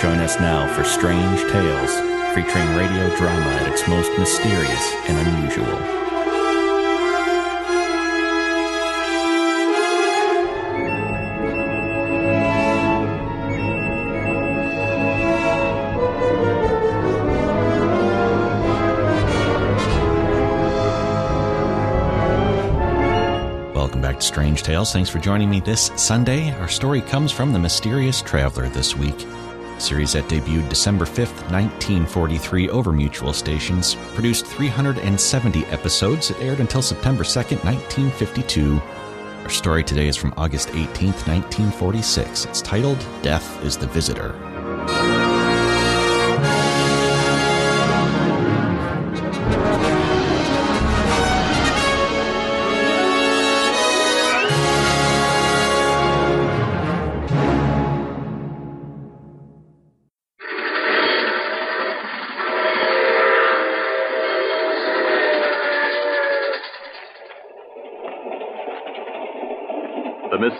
Join us now for Strange Tales, featuring radio drama at its most mysterious and unusual. To Strange Tales. Thanks for joining me this Sunday. Our story comes from The Mysterious Traveler this week. Series that debuted December 5th, 1943 over mutual stations, produced 370 episodes. It aired until September 2nd, 1952. Our story today is from August 18th, 1946. It's titled Death is the Visitor.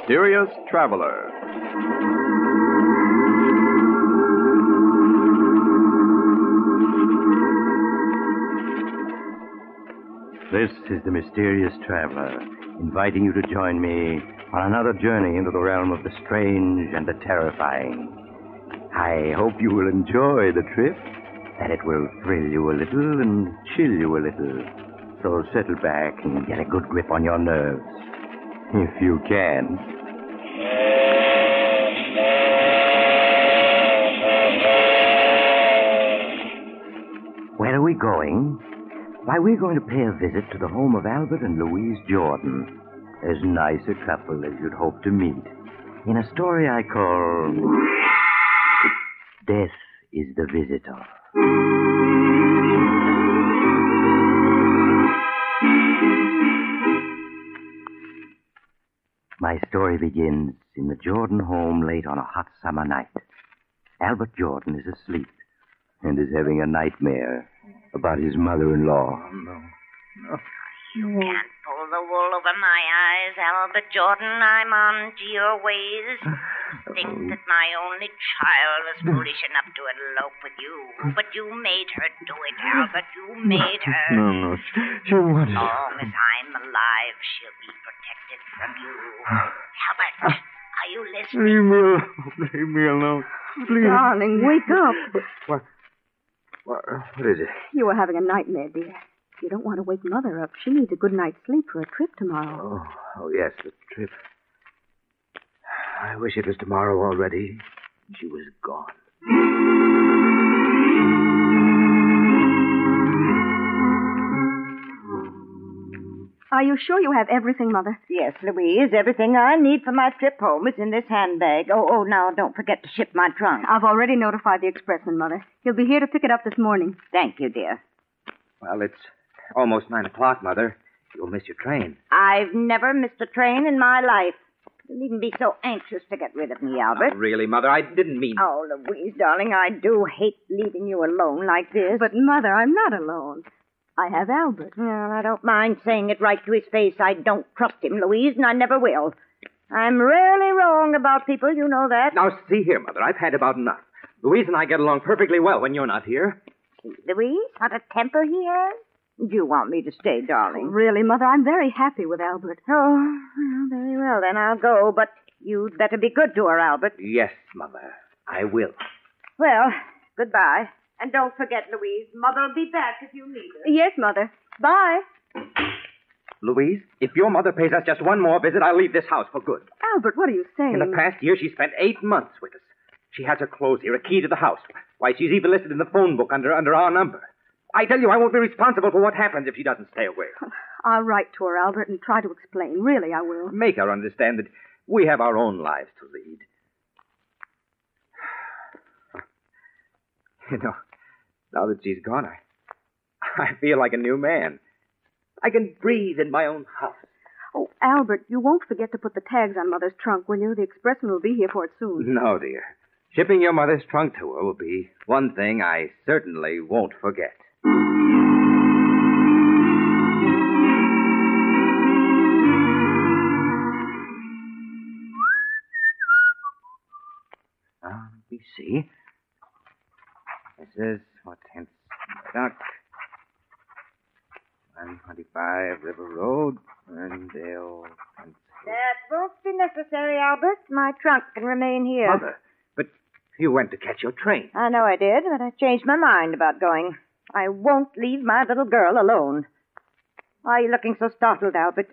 Mysterious Traveler. This is the Mysterious Traveler, inviting you to join me on another journey into the realm of the strange and the terrifying. I hope you will enjoy the trip, that it will thrill you a little and chill you a little. So settle back and get a good grip on your nerves, if you can. Where are we going? Why, we're going to pay a visit to the home of Albert and Louise Jordan. As nice a couple as you'd hope to meet. In a story I call Death is the Visitor. My story begins in the Jordan home late on a hot summer night. Albert Jordan is asleep and is having a nightmare about his mother-in-law. Oh, You hmm. can't pull the wool over my eyes, Albert Jordan. I'm on to your ways. Think that my only child was foolish enough to elope with you. But you made her do it, Albert. You made her. No, no. She wanted. As long as I'm alive, she'll be protected from you. Albert, are you listening? Leave me alone. Leave me alone. Please. Darling, wake up. What? What, what is it? You were having a nightmare, dear. You don't want to wake Mother up. She needs a good night's sleep for a trip tomorrow. Oh, oh yes, the trip. I wish it was tomorrow already. She was gone. Are you sure you have everything, Mother? Yes, Louise. Everything I need for my trip home is in this handbag. Oh, oh, now don't forget to ship my trunk. I've already notified the expressman, Mother. He'll be here to pick it up this morning. Thank you, dear. Well, it's almost nine o'clock, Mother. You'll miss your train. I've never missed a train in my life. You needn't be so anxious to get rid of me, Albert. Not really, Mother. I didn't mean. Oh, Louise, darling, I do hate leaving you alone like this. But, Mother, I'm not alone. I have Albert. Well, I don't mind saying it right to his face. I don't trust him, Louise, and I never will. I'm rarely wrong about people, you know that. Now, see here, Mother. I've had about enough. Louise and I get along perfectly well when you're not here. Louise, what a temper he has. Do you want me to stay, darling? Really, Mother, I'm very happy with Albert. Oh, well, very well, then I'll go, but you'd better be good to her, Albert. Yes, Mother. I will. Well, goodbye. And don't forget, Louise, Mother'll be back if you need her. Yes, Mother. Bye. Louise, if your mother pays us just one more visit, I'll leave this house for good. Albert, what are you saying? In the past year, she spent eight months with us. She has her clothes here, a key to the house. Why, she's even listed in the phone book under under our number. I tell you, I won't be responsible for what happens if she doesn't stay away. I'll write to her, Albert, and try to explain. Really, I will. Make her understand that we have our own lives to lead. You know, now that she's gone, I, I feel like a new man. I can breathe in my own house. Oh, Albert, you won't forget to put the tags on Mother's trunk, will you? The expressman will be here for it soon. No, dear. Shipping your mother's trunk to her will be one thing I certainly won't forget. Now, let me see. This is what hence Duck. 125 River Road, Ferndale. That won't be necessary, Albert. My trunk can remain here. Mother, but you went to catch your train. I know I did, but I changed my mind about going. I won't leave my little girl alone. Why are you looking so startled, Albert?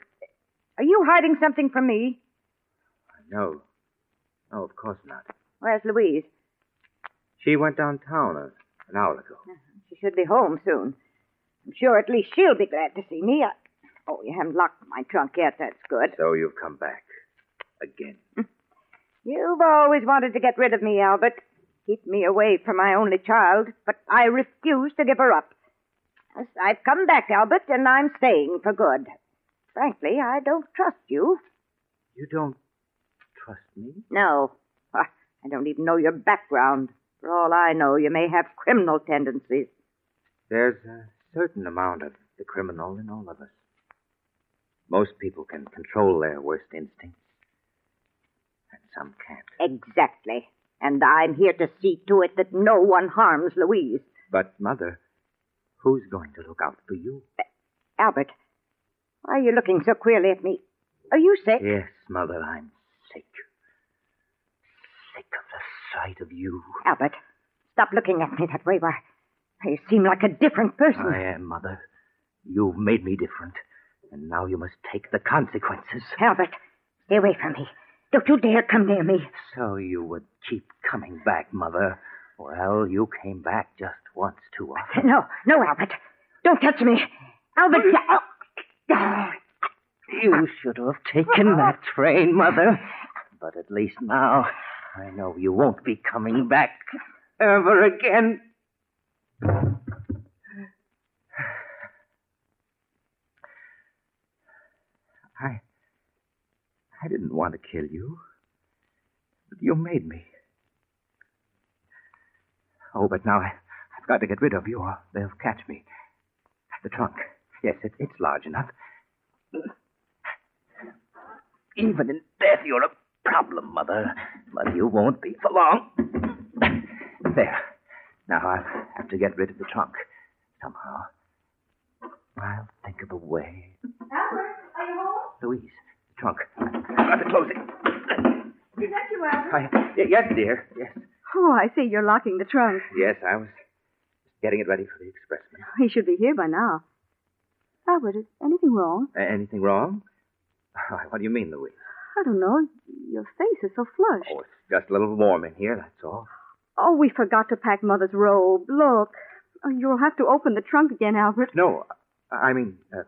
Are you hiding something from me? No. No, of course not. Where's Louise? She went downtown a, an hour ago. Uh-huh. She should be home soon. I'm sure at least she'll be glad to see me. I... Oh, you haven't locked my trunk yet. That's good. So you've come back. Again. You've always wanted to get rid of me, Albert. Keep me away from my only child, but I refuse to give her up. Yes, I've come back, Albert, and I'm staying for good. Frankly, I don't trust you. You don't trust me? No. I don't even know your background. For all I know, you may have criminal tendencies. There's a certain amount of the criminal in all of us. Most people can control their worst instincts, and some can't. Exactly. And I'm here to see to it that no one harms Louise. But, Mother, who's going to look out for you? Albert, why are you looking so queerly at me? Are you sick? Yes, Mother, I'm sick. Sick of the sight of you. Albert, stop looking at me that way. Why, you seem like a different person. I am, Mother. You've made me different, and now you must take the consequences. Albert, stay away from me. Don't you dare come near me. So you would keep coming back, Mother. Well, you came back just once too often. No, no, Albert. Don't touch me. Albert. Oh. You should have taken that train, Mother. But at least now I know you won't be coming back ever again. I. I didn't want to kill you. But you made me. Oh, but now I, I've got to get rid of you or they'll catch me. The trunk. Yes, it, it's large enough. Even in death, you're a problem, Mother. But you won't be for long. There. Now I'll have to get rid of the trunk. Somehow. I'll think of a way. Albert, are you home? Louise, trunk. I've got to close it. Is that you, Albert? I, yes, dear. Yes. Oh, I see. You're locking the trunk. Yes, I was getting it ready for the expressman. He should be here by now. Albert, is anything wrong? A- anything wrong? What do you mean, Louise? I don't know. Your face is so flushed. Oh, it's just a little warm in here, that's all. Oh, we forgot to pack Mother's robe. Look. Oh, you'll have to open the trunk again, Albert. No, I mean, uh,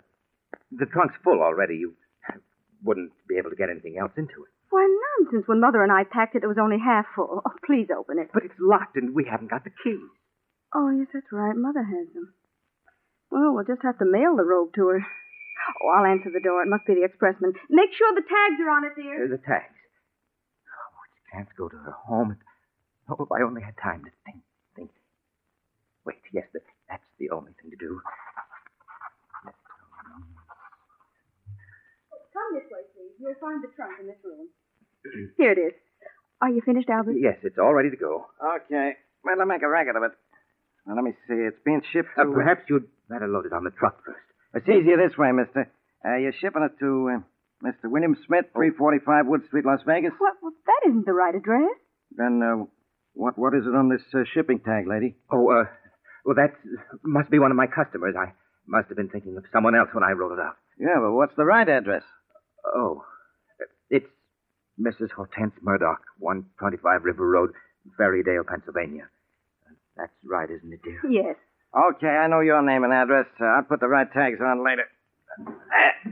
the trunk's full already. You wouldn't be able to get anything else into it. Why, nonsense. When Mother and I packed it, it was only half full. Oh, please open it. But it's locked and we haven't got the key. Oh, yes, that's right. Mother has them. Well, we'll just have to mail the robe to her. Oh, I'll answer the door. It must be the expressman. Make sure the tags are on it, dear. Uh, the tags. Oh, it's can't go to her home. Oh, if I only had time to think, think. Wait, yes, that, that's the only thing to do. Come this way, please. You'll find the trunk in this room. Here it is. Are you finished, Albert? Yes, it's all ready to go. Okay. Well, I'll make a racket of it. Now, let me see. It's being shipped to... Uh, perhaps you'd better load it on the truck first. It's easier this way, mister. Uh, you're shipping it to uh, Mr. William Smith, 345 Wood Street, Las Vegas? What? Well, that isn't the right address. Then, uh, what what is it on this uh, shipping tag, lady? Oh, uh, well, that must be one of my customers. I must have been thinking of someone else when I wrote it out. Yeah, but what's the right address? Oh, it's Mrs. Hortense Murdoch, 125 River Road, Ferrydale, Pennsylvania. That's right, isn't it, dear? Yes. Okay, I know your name and address. Uh, I'll put the right tags on later. Ah,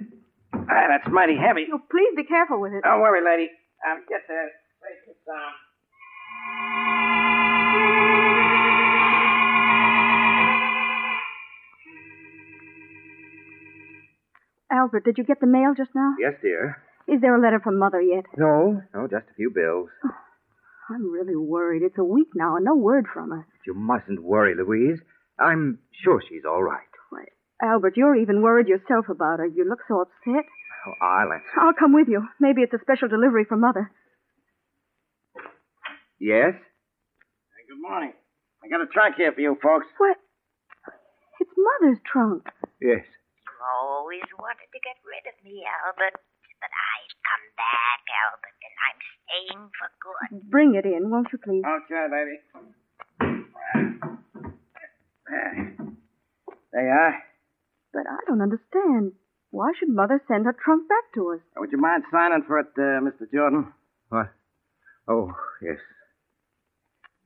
ah, that's mighty heavy. Oh, please be careful with it. Don't worry, lady. I'll get there and sound. Albert, did you get the mail just now? Yes, dear. Is there a letter from Mother yet? No, no, just a few bills. Oh, I'm really worried. It's a week now and no word from her. You mustn't worry, Louise. I'm sure she's all right. Why, Albert, you're even worried yourself about her. You look so upset. Oh, I'll answer. I'll come with you. Maybe it's a special delivery from Mother. Yes? Hey, good morning. I got a trunk here for you folks. What? It's Mother's trunk. Yes. You always wanted to get rid of me, Albert. But I've come back, Albert, and I'm staying for good. Bring it in, won't you, please? Okay, lady. There you are. But I don't understand. Why should Mother send her trunk back to us? Would you mind signing for it, uh, Mr. Jordan? What? Oh, yes.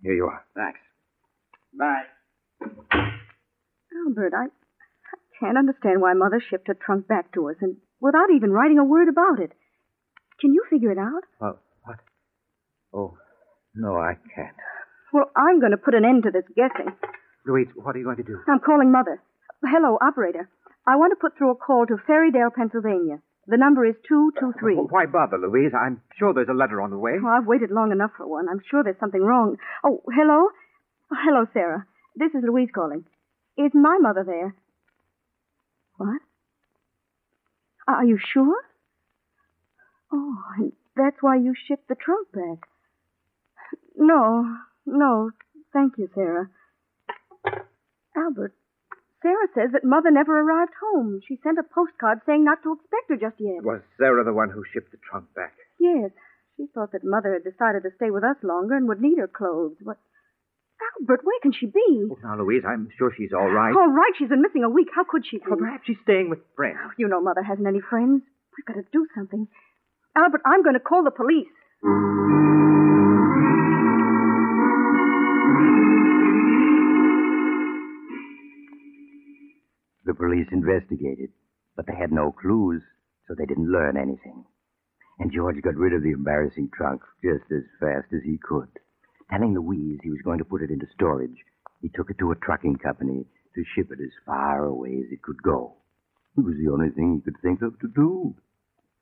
Here you are. Thanks. Bye. Albert, I, I can't understand why Mother shipped her trunk back to us and without even writing a word about it. Can you figure it out? What? What? Oh, no, I can't. Well, I'm going to put an end to this guessing. Louise, what are you going to do? I'm calling Mother. Hello, operator. I want to put through a call to Ferrydale, Pennsylvania. The number is 223. Well, why bother, Louise? I'm sure there's a letter on the way. Oh, I've waited long enough for one. I'm sure there's something wrong. Oh, hello? Oh, hello, Sarah. This is Louise calling. Is my mother there? What? Are you sure? Oh, and that's why you shipped the trunk back. No, no, thank you, Sarah. Albert, Sarah says that Mother never arrived home. She sent a postcard saying not to expect her just yet. Was Sarah the one who shipped the trunk back? Yes. She thought that Mother had decided to stay with us longer and would need her clothes. But, Albert, where can she be? Oh, now, Louise, I'm sure she's all right. All right, she's been missing a week. How could she be? Well, perhaps she's staying with friends. You know Mother hasn't any friends. We've got to do something. Albert, I'm going to call the police. The police investigated, but they had no clues, so they didn't learn anything. And George got rid of the embarrassing trunk just as fast as he could. Telling Louise he was going to put it into storage, he took it to a trucking company to ship it as far away as it could go. It was the only thing he could think of to do.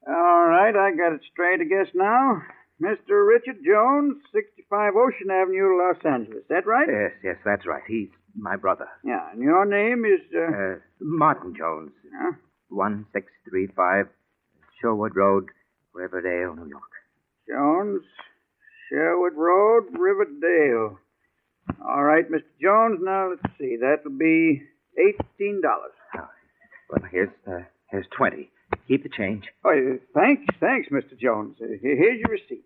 All right, I got it straight, I guess, now. Mr. Richard Jones, 65 Ocean Avenue, Los Angeles. That right? Yes, yes, that's right. He's my brother. Yeah, and your name is, uh... Uh, Martin Jones. Huh? 1635 Sherwood Road, Riverdale, New York. Jones, Sherwood Road, Riverdale. All right, Mr. Jones, now let's see. That'll be $18. Oh, well, here's, uh, here's 20. Keep the change. Oh, uh, thanks, thanks, Mr. Jones. Uh, here's your receipt.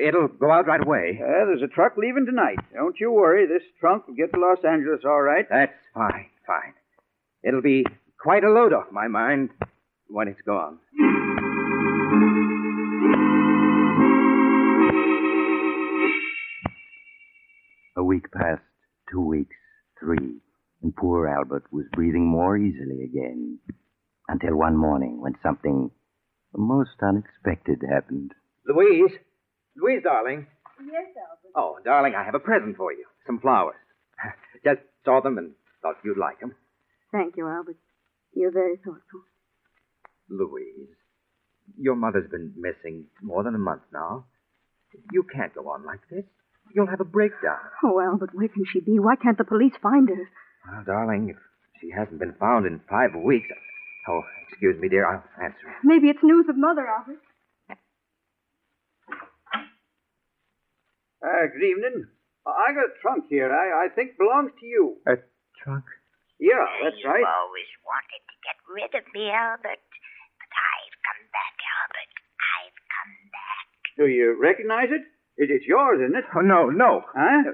It'll go out right away. Uh, there's a truck leaving tonight. Don't you worry. This trunk will get to Los Angeles all right. That's fine, fine. It'll be quite a load off my mind when it's gone. Week passed, two weeks, three, and poor Albert was breathing more easily again. Until one morning when something most unexpected happened. Louise? Louise, darling. Yes, Albert. Oh, darling, I have a present for you. Some flowers. Just saw them and thought you'd like them. Thank you, Albert. You're very thoughtful. Louise, your mother's been missing more than a month now. You can't go on like this. You'll have a breakdown. Oh, Albert, where can she be? Why can't the police find her? Well, darling, if she hasn't been found in five weeks. Oh, excuse me, dear. I'll answer it. Maybe it's news of Mother, Albert. Uh, good evening. I got a trunk here. I, I think belongs to you. A trunk? Yeah, that's you right. You always wanted to get rid of me, Albert. But I've come back, Albert. I've come back. Do you recognize it? It it's yours, isn't it? Oh, no, no. Huh?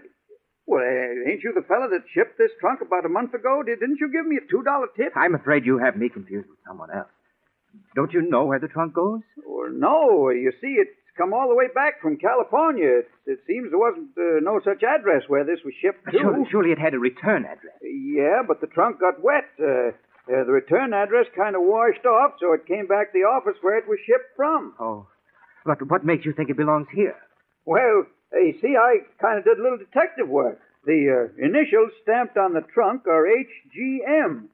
Well, uh, ain't you the fella that shipped this trunk about a month ago? Did, didn't you give me a $2 tip? I'm afraid you have me confused with someone else. Don't you know where the trunk goes? Well, no. You see, it's come all the way back from California. It, it seems there wasn't uh, no such address where this was shipped to. Surely, surely it had a return address. Yeah, but the trunk got wet. Uh, Uh, the return address kind of washed off, so it came back to the office where it was shipped from. Oh. But what makes you think it belongs here? Well, uh, you see, I kind of did a little detective work. The uh, initials stamped on the trunk are HGM.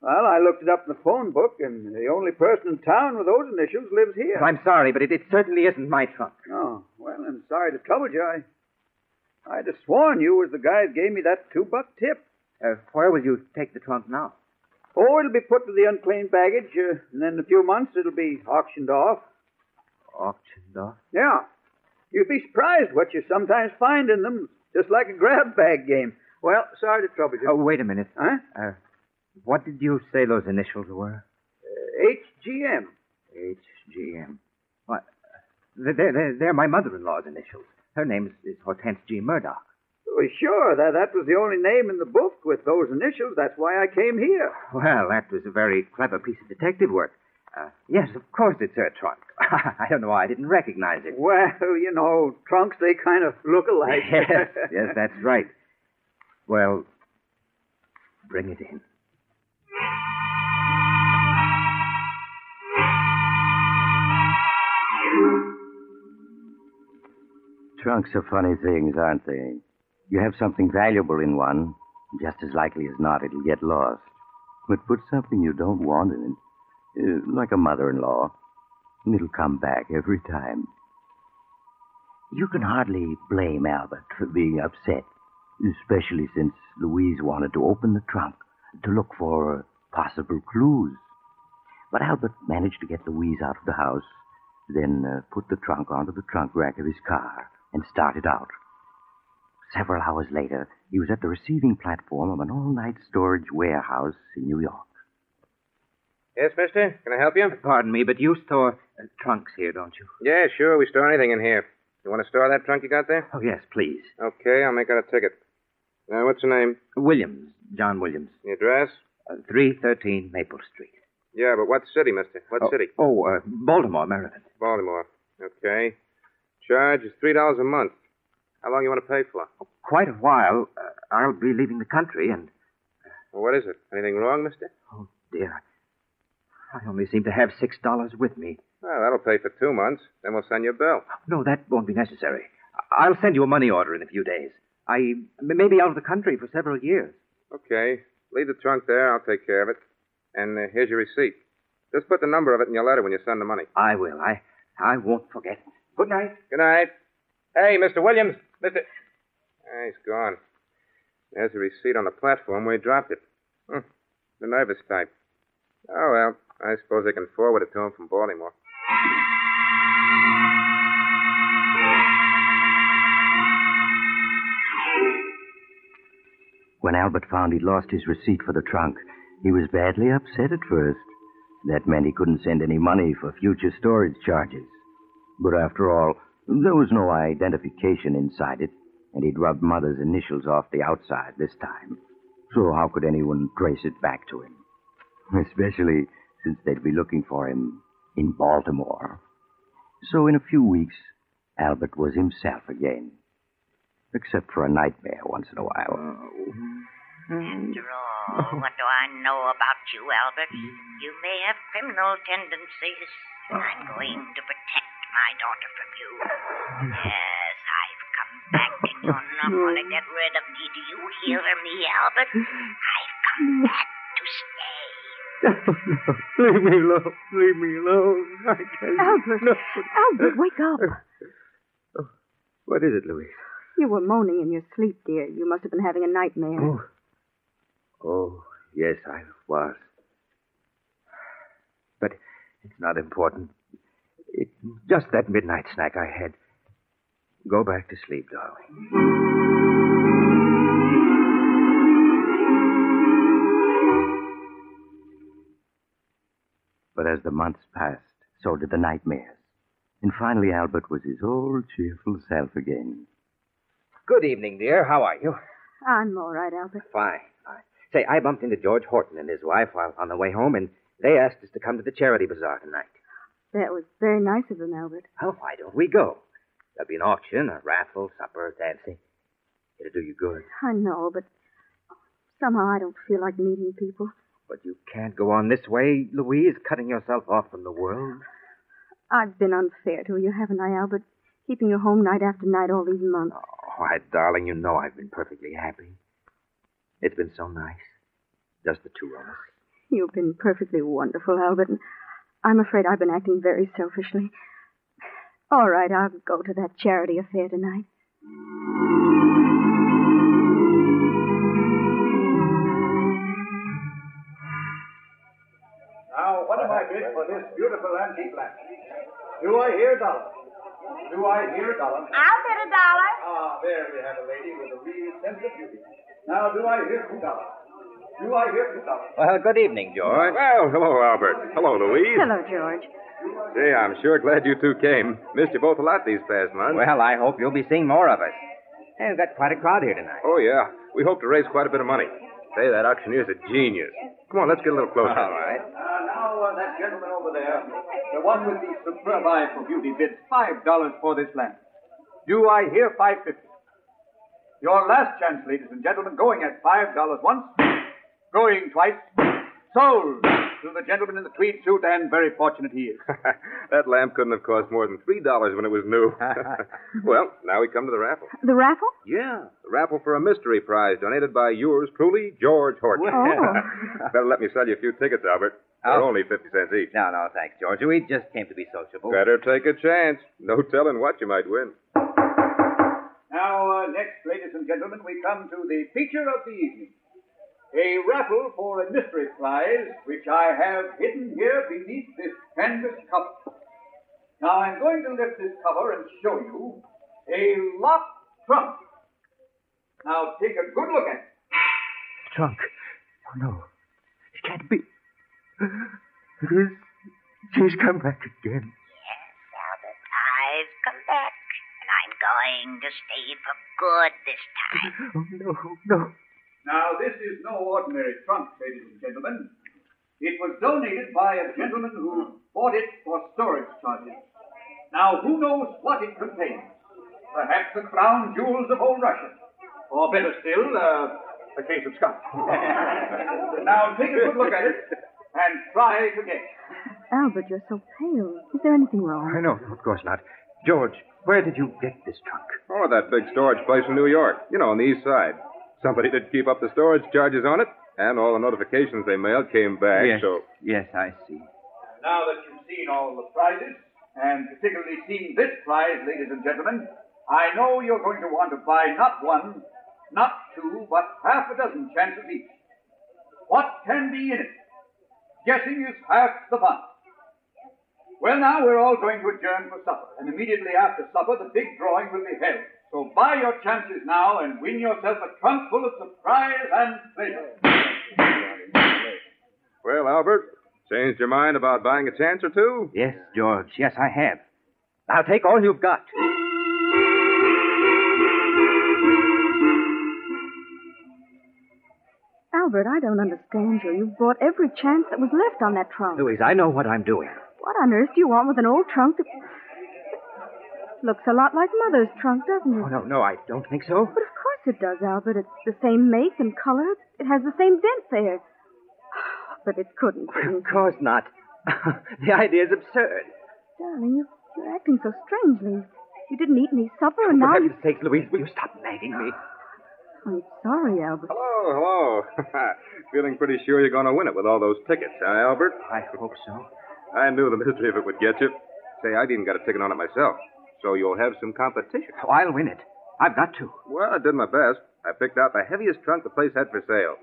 Well, I looked it up in the phone book, and the only person in town with those initials lives here. I'm sorry, but it, it certainly isn't my trunk. Oh, well, I'm sorry to trouble you. I, I'd have sworn you was the guy that gave me that two buck tip. Uh, where will you take the trunk now? Oh, it'll be put to the unclaimed baggage, uh, and then in a few months it'll be auctioned off. Auctioned off? Yeah. You'd be surprised what you sometimes find in them, just like a grab bag game. Well, sorry to trouble you. Oh, wait a minute. Huh? Uh, what did you say those initials were? Uh, HGM. HGM. What? They're, they're, they're my mother-in-law's initials. Her name is, is Hortense G. Murdoch. Well, sure, that, that was the only name in the book with those initials. That's why I came here. Well, that was a very clever piece of detective work. Uh, yes, of course it's her trunk. I don't know why I didn't recognize it. Well, you know, trunks, they kind of look alike. yes, yes, that's right. Well, bring it in. Trunks are funny things, aren't they? You have something valuable in one, just as likely as not it'll get lost. But put something you don't want in it, uh, like a mother-in-law, and it'll come back every time. You can hardly blame Albert for being upset, especially since Louise wanted to open the trunk to look for possible clues. But Albert managed to get Louise out of the house, then uh, put the trunk onto the trunk rack of his car and started out. Several hours later, he was at the receiving platform of an all-night storage warehouse in New York. Yes, mister? Can I help you? Pardon me, but you store uh, trunks here, don't you? Yeah, sure. We store anything in here. You want to store that trunk you got there? Oh, yes, please. Okay, I'll make out a ticket. Now, what's your name? Williams, John Williams. The address? Uh, 313 Maple Street. Yeah, but what city, mister? What oh, city? Oh, uh, Baltimore, Maryland. Baltimore. Okay. Charge is $3 a month. How long you want to pay for? Oh, quite a while. Uh, I'll be leaving the country and. Well, what is it? Anything wrong, mister? Oh, dear. I only seem to have $6 with me. Well, that'll pay for two months. Then we'll send you a bill. No, that won't be necessary. I'll send you a money order in a few days. I may be out of the country for several years. Okay. Leave the trunk there. I'll take care of it. And uh, here's your receipt. Just put the number of it in your letter when you send the money. I will. I I won't forget. Good night. Good night. Hey, Mr. Williams. Mr. Ah, he's gone. There's a receipt on the platform where he dropped it. Hmm. The nervous type. Oh, well. I suppose they can forward it to him from Baltimore. When Albert found he'd lost his receipt for the trunk, he was badly upset at first. That meant he couldn't send any money for future storage charges. But after all, there was no identification inside it, and he'd rubbed Mother's initials off the outside this time. So how could anyone trace it back to him? Especially since they'd be looking for him in Baltimore. So in a few weeks, Albert was himself again. Except for a nightmare once in a while. After all, what do I know about you, Albert? You may have criminal tendencies. I'm going to protect my daughter from you. Yes, I've come back, and you're not going to get rid of me. Do you hear me, Albert? I've come back to stay. Leave me alone. Leave me alone. I can't. Albert, No. Albert, wake up. What is it, Louise? You were moaning in your sleep, dear. You must have been having a nightmare. Oh. Oh, yes, I was. But it's not important. It's just that midnight snack I had. Go back to sleep, darling. As the months passed, so did the nightmares. And finally, Albert was his old cheerful self again. Good evening, dear. How are you? I'm all right, Albert. Fine, fine. Say, I bumped into George Horton and his wife while on the way home, and they asked us to come to the charity bazaar tonight. That was very nice of them, Albert. Well, why don't we go? There'll be an auction, a raffle, supper, dancing. It'll do you good. I know, but somehow I don't feel like meeting people. But you can't go on this way, Louise, cutting yourself off from the world. I've been unfair to you, haven't I, Albert? Keeping you home night after night all these months. Oh, why, darling, you know I've been perfectly happy. It's been so nice. Just the two of us. You've been perfectly wonderful, Albert. I'm afraid I've been acting very selfishly. All right, I'll go to that charity affair tonight. What am I bid for this beautiful antique lamp? Do I hear a dollar? Do I hear a dollar? I'll bid a dollar. Ah, there we have a lady with a real sense of beauty. Now, do I hear two dollars? Do I hear two dollars? Well, good evening, George. Well, hello, Albert. Hello, Louise. Hello, George. Say, I'm sure glad you two came. Missed you both a lot these past months. Well, I hope you'll be seeing more of us. Hey, we've got quite a crowd here tonight. Oh, yeah. We hope to raise quite a bit of money. Say, that auctioneer's a genius. Come on, let's get a little closer. All right. That gentleman over there, the one with the superb eye for beauty, bids five dollars for this lamp. Do I hear five fifty? Your last chance, ladies and gentlemen, going at five dollars once, going twice, sold to the gentleman in the tweed suit, and very fortunate he is. that lamp couldn't have cost more than $3 when it was new. well, now we come to the raffle. The raffle? Yeah, the raffle for a mystery prize donated by yours truly, George Horton. Oh. Better let me sell you a few tickets, Albert. They're only 50 cents each. No, no, thanks, George. We just came to be sociable. Better take a chance. No telling what you might win. Now, uh, next, ladies and gentlemen, we come to the feature of the evening. A raffle for a mystery prize, which I have hidden here beneath this canvas cover. Now, I'm going to lift this cover and show you a locked trunk. Now, take a good look at it. Trunk. Oh, no. It can't be. It is. She's come back again. Yes, Albert, I've come back, and I'm going to stay for good this time. Oh, no, no. Now, this is no ordinary trunk, ladies and gentlemen. It was donated by a gentleman who bought it for storage charges. Now, who knows what it contains? Perhaps the crown jewels of old Russia. Or better still, uh, a case of scotch. now, take a good look at it and try to guess. Albert, you're so pale. Is there anything wrong? I know, of course not. George, where did you get this trunk? Oh, that big storage place in New York. You know, on the east side. Somebody did keep up the storage charges on it, and all the notifications they mailed came back, yes. so. Yes, I see. Now that you've seen all the prizes, and particularly seen this prize, ladies and gentlemen, I know you're going to want to buy not one, not two, but half a dozen chances each. What can be in it? Guessing is half the fun. Well, now we're all going to adjourn for supper, and immediately after supper, the big drawing will be held. So buy your chances now and win yourself a trunk full of surprise and pleasure. Well, Albert, changed your mind about buying a chance or two? Yes, George. Yes, I have. Now take all you've got. Albert, I don't understand you. You've bought every chance that was left on that trunk. Louise, I know what I'm doing. What on earth do you want with an old trunk that looks a lot like Mother's trunk, doesn't it? Oh, no, no, I don't think so. But of course it does, Albert. It's the same make and color. It has the same dent there. But it couldn't be. Of course not. the idea is absurd. Darling, you, you're acting so strangely. You didn't eat any supper, and For now you... heaven's sake, Louise, will you stop nagging me? I'm sorry, Albert. Hello, hello. Feeling pretty sure you're going to win it with all those tickets, huh, Albert? I hope so. I knew the mystery of it would get you. Say, I'd even got a ticket on it myself. So you'll have some competition. Oh, I'll win it. I've got to. Well, I did my best. I picked out the heaviest trunk the place had for sale.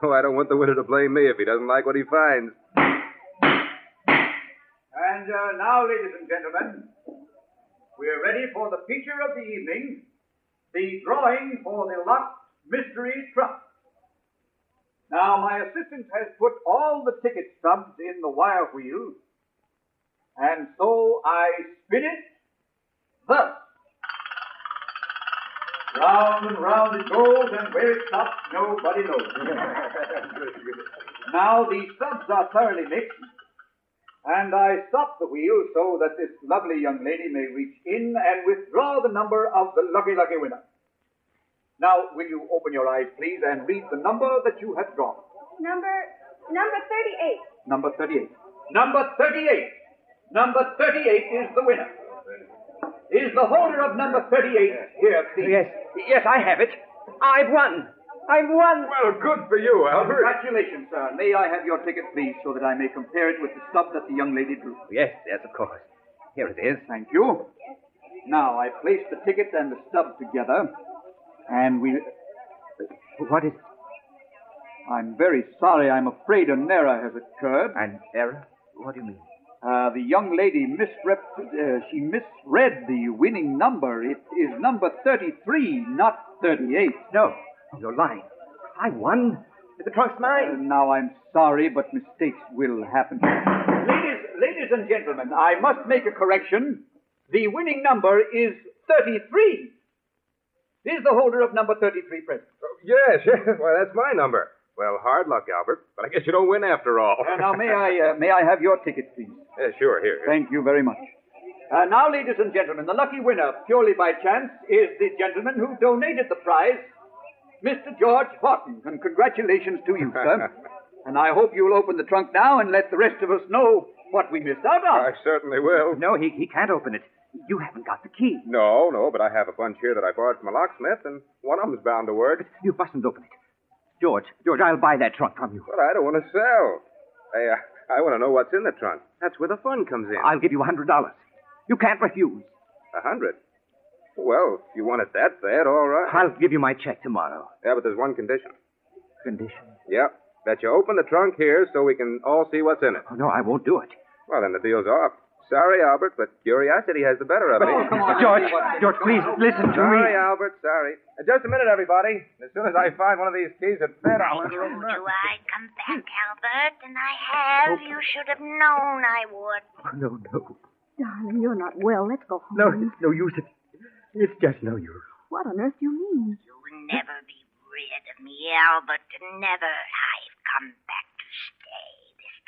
So I don't want the winner to blame me if he doesn't like what he finds. And uh, now, ladies and gentlemen, we're ready for the feature of the evening the drawing for the locked mystery trunk. Now, my assistant has put all the ticket stubs in the wire wheel, and so I spin it thus. Round and round it goes, and where it stops, nobody knows. now, the stubs are thoroughly mixed, and I stop the wheel so that this lovely young lady may reach in and withdraw the number of the lucky, lucky winner. Now, will you open your eyes, please, and read the number that you have drawn? Number Number 38. Number 38. Number 38. Number 38 is the winner. Is the holder of number 38 here, please? Yes, yes, I have it. I've won. I've won. Well, good for you, Albert. Congratulations, sir. May I have your ticket, please, so that I may compare it with the stub that the young lady drew? Oh, yes, yes, of course. Here it is. Thank you. Now, I place the ticket and the stub together, and we. What is I'm very sorry. I'm afraid an error has occurred. an error? What do you mean? Uh, the young lady misrep. Uh, she misread the winning number. It is number 33, not 38. No, you're lying. I won. The trunk's Uh, mine. now, I'm sorry, but mistakes will happen. ladies, ladies and gentlemen, I must make a correction. The winning number is 33. Is the holder of number 33 present? Yes, yes. Well, that's my number. Well, hard luck, Albert. But I guess you don't win after all. Uh, now, may I, uh, may I have your ticket, please? Yeah, sure, here. here. Thank you very much. Uh, now, ladies and gentlemen, the lucky winner, purely by chance, is the gentleman who donated the prize, Mr. George Horton. And congratulations to you, sir. and I hope you'll open the trunk now and let the rest of us know what we missed out on. I certainly will. No, he, he can't open it. You haven't got the key. No, no, but I have a bunch here that I borrowed from a locksmith, and one of them's bound to work. You mustn't open it. George, George, I'll buy that trunk from you. But I don't want to sell. I, uh, I want to know what's in the trunk. That's where the fun comes in. I'll give you a hundred dollars. You can't refuse. A hundred. Well, if you want it that bad, all right. I'll give you my check tomorrow. Yeah, but there's one condition. Condition? Yep. That you open the trunk here so we can all see what's in it. Oh, no, I won't do it. Well, then the deal's off. Sorry, Albert, but curiosity has the better of me. Oh, come on. George, George, please listen to me. Sorry, Albert, sorry. Uh, just a minute, everybody. As soon as I find one of these keys that fit, I'll let Told you I'd come back, Albert, and I have. You should have known I would. Oh, no, no. Darling, you're not well. Let's go home. No, it's no use. It, it's just no use. What on earth do you mean? You'll never be rid of me, Albert. Never. I've come back to stay this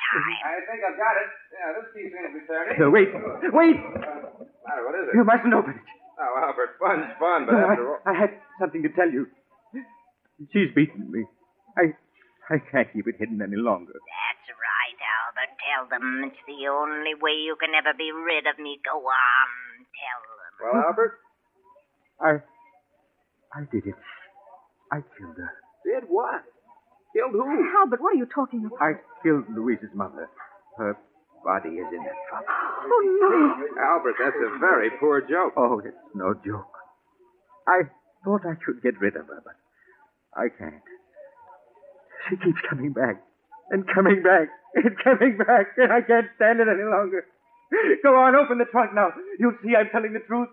time. I think I've got it. Yeah, this key seems to be turning. No, wait, wait! Uh, matter, what is it? You mustn't open it. Oh, Albert, fun's fun, but No, after all... I, I had something to tell you. She's beaten me. I, I can't keep it hidden any longer. That's right, Albert. Tell them it's the only way you can ever be rid of me. Go on. Tell them. Well, Albert, I, I did it. I killed her. did what? Killed who? Albert, what are you talking about? I killed Louise's mother. Her body is in that trunk. Oh, no. Albert, that's a very poor joke. Oh, it's no joke. I thought I could get rid of her, but I can't. She keeps coming back and coming back and coming back, and I can't stand it any longer. Go on, open the trunk now. You'll see I'm telling the truth.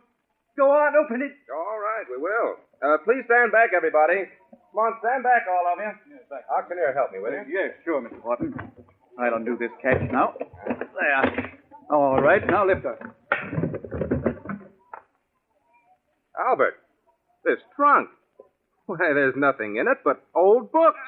Go on, open it. All right, we will. Uh, please stand back, everybody. Come on, stand back, all of you. Auctioneer, help me, will you? Yes, sure, Mr. Horton. I'll undo this catch now. There. All right, now lift her. Albert, this trunk. Why, there's nothing in it but old books.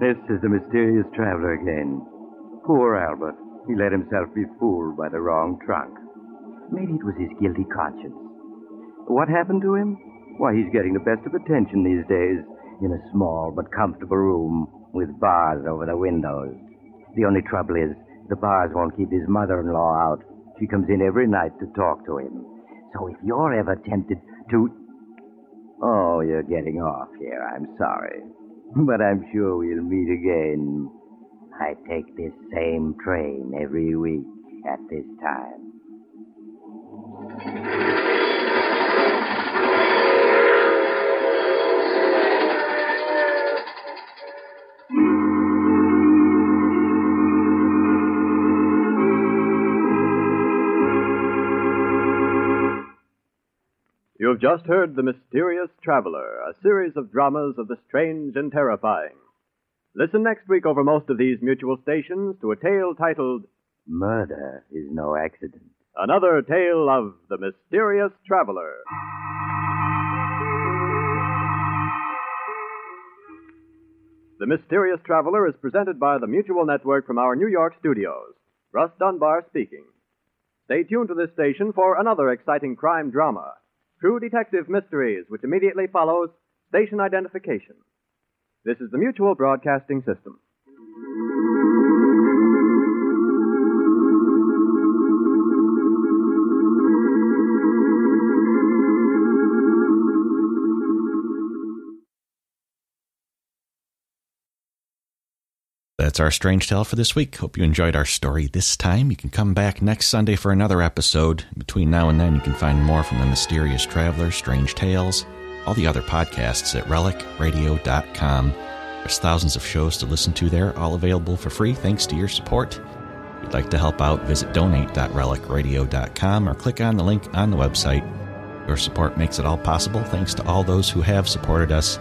This is the mysterious traveler again. Poor Albert. He let himself be fooled by the wrong trunk. Maybe it was his guilty conscience. What happened to him? Why, he's getting the best of attention these days in a small but comfortable room with bars over the windows. The only trouble is, the bars won't keep his mother in law out. She comes in every night to talk to him. So if you're ever tempted to. Oh, you're getting off here. I'm sorry. But I'm sure we'll meet again. I take this same train every week at this time. You've just heard The Mysterious Traveler, a series of dramas of the strange and terrifying. Listen next week over most of these mutual stations to a tale titled Murder is no accident. Another Tale of the Mysterious Traveler. The Mysterious Traveler is presented by the Mutual Network from our New York studios. Russ Dunbar speaking. Stay tuned to this station for another exciting crime drama. True Detective Mysteries, which immediately follows station identification. This is the Mutual Broadcasting System. That's our strange tale for this week. Hope you enjoyed our story this time. You can come back next Sunday for another episode. Between now and then, you can find more from The Mysterious Traveler, Strange Tales, all the other podcasts at relicradio.com. There's thousands of shows to listen to there, all available for free thanks to your support. If you'd like to help out, visit donate.relicradio.com or click on the link on the website. Your support makes it all possible. Thanks to all those who have supported us.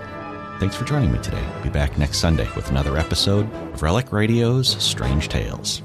Thanks for joining me today. Be back next Sunday with another episode of Relic Radio's Strange Tales.